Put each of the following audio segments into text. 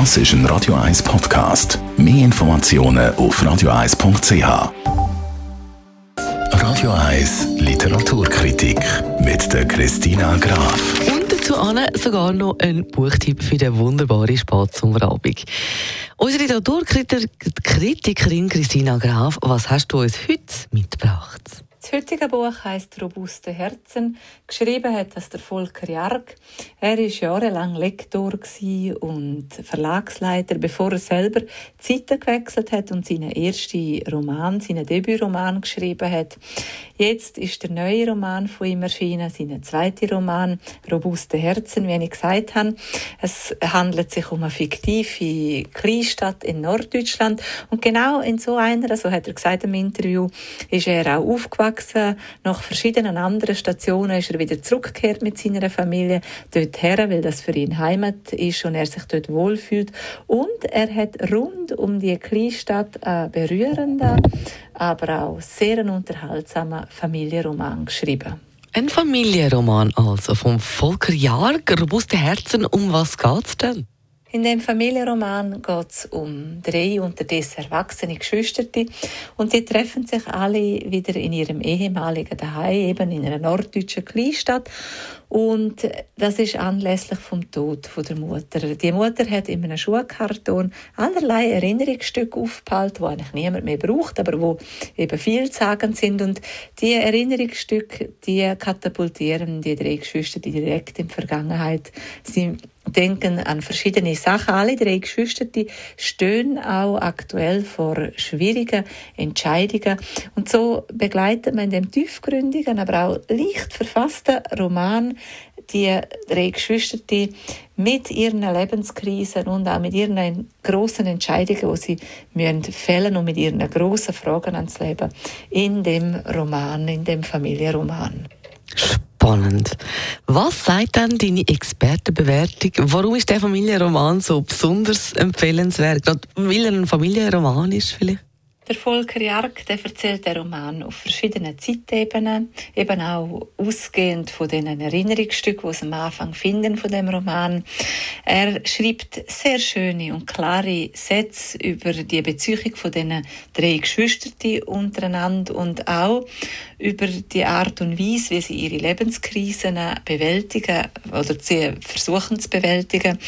Das ist ein Radio 1 Podcast. Mehr Informationen auf radio1.ch. Radio 1 Literaturkritik mit der Christina Graf. Und dazu sogar noch ein Buchtipp für den wunderbaren Spatsommerabend. Unsere Literaturkritikerin Christina Graf, was hast du uns heute heutige Buch heißt Robuste Herzen. Geschrieben hat das der Volker Jarg. Er war jahrelang Lektor und Verlagsleiter, bevor er selber Zeiten gewechselt hat und seinen ersten Roman, seinen Debütroman geschrieben hat. Jetzt ist der neue Roman von ihm erschienen, sein zweiter Roman Robuste Herzen, wie ich gesagt habe. Es handelt sich um eine fiktive Kleinstadt in Norddeutschland und genau in so einer, so hat er gesagt im Interview, ist er auch aufgewachsen aufgewachsen. Nach verschiedenen anderen Stationen ist er wieder zurückgekehrt mit seiner Familie dorthin, weil das für ihn Heimat ist und er sich dort wohlfühlt. Und er hat rund um die Kleinstadt einen berührenden, aber auch sehr unterhaltsamen Familienroman geschrieben. Ein Familienroman also vom Volker Jarg, robuste Herzen. Um was geht's denn? In dem Familienroman geht es um drei unterdessen erwachsene Geschwister und sie treffen sich alle wieder in ihrem ehemaligen Daheim, eben in einer norddeutschen Kleinstadt. Und das ist anlässlich vom Tod der Mutter. Die Mutter hat in einem Schuhkarton allerlei Erinnerungsstücke aufgehalten, die eigentlich niemand mehr braucht, aber wo eben vielsagend sind. Und die Erinnerungsstücke, die katapultieren die drei Geschwister direkt in die Vergangenheit. Sie denken an verschiedene Sachen. Alle drei Geschwister die stehen auch aktuell vor schwierigen Entscheidungen. Und so begleitet man in dem tiefgründigen, aber auch leicht verfassten Roman die drei Geschwister die mit ihren Lebenskrisen und auch mit ihren großen Entscheidungen, die sie müssen fällen und mit ihren großen Fragen ans Leben in dem Roman, in dem Familienroman spannend. Was sagt denn deine Expertenbewertung? Warum ist der Familienroman so besonders empfehlenswert? Gerade weil er ein Familienroman ist vielleicht? Der Volker Jark der erzählt den Roman auf verschiedenen Zeitebenen, eben auch ausgehend von den Erinnerungsstücken, die wir am Anfang finden von dem Roman. Er schreibt sehr schöne und klare Sätze über die Beziehung von den drei Geschwistern untereinander und auch über die Art und Weise, wie sie ihre Lebenskrisen bewältigen oder sie versuchen zu bewältigen.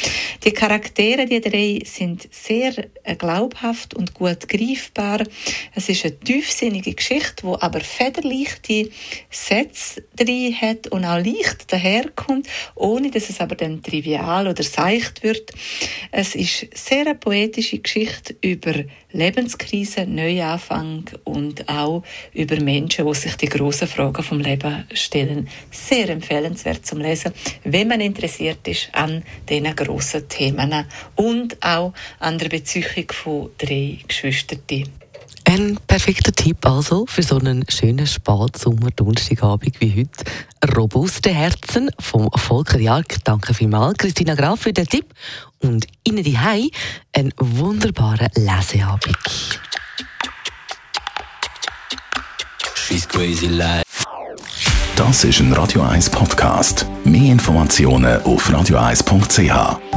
Die Charaktere, die drei, sind sehr glaubhaft und gut greifbar. Es ist eine tiefsinnige Geschichte, wo aber federleichte Sätze drin hat und auch leicht daherkommt, ohne dass es aber dann trivial oder seicht wird. Es ist sehr eine poetische Geschichte über Lebenskrise, Neuanfang und auch über Menschen, die sich die großen Fragen vom Leben stellen. Sehr empfehlenswert zum Lesen, wenn man interessiert ist an diesen grossen Themen und auch an der Beziehung von drei Geschwistern. Ein perfekter Tipp also für so einen schönen Spatsommer-Donnerstagabend wie heute. Robuste Herzen vom Volker Jark. Danke vielmals, Christina Graf, für den Tipp. Und Ihnen die Hai einen wunderbaren Leseabend. She's crazy like. Das ist ein Radio 1 Podcast. Mehr Informationen auf radio1.ch.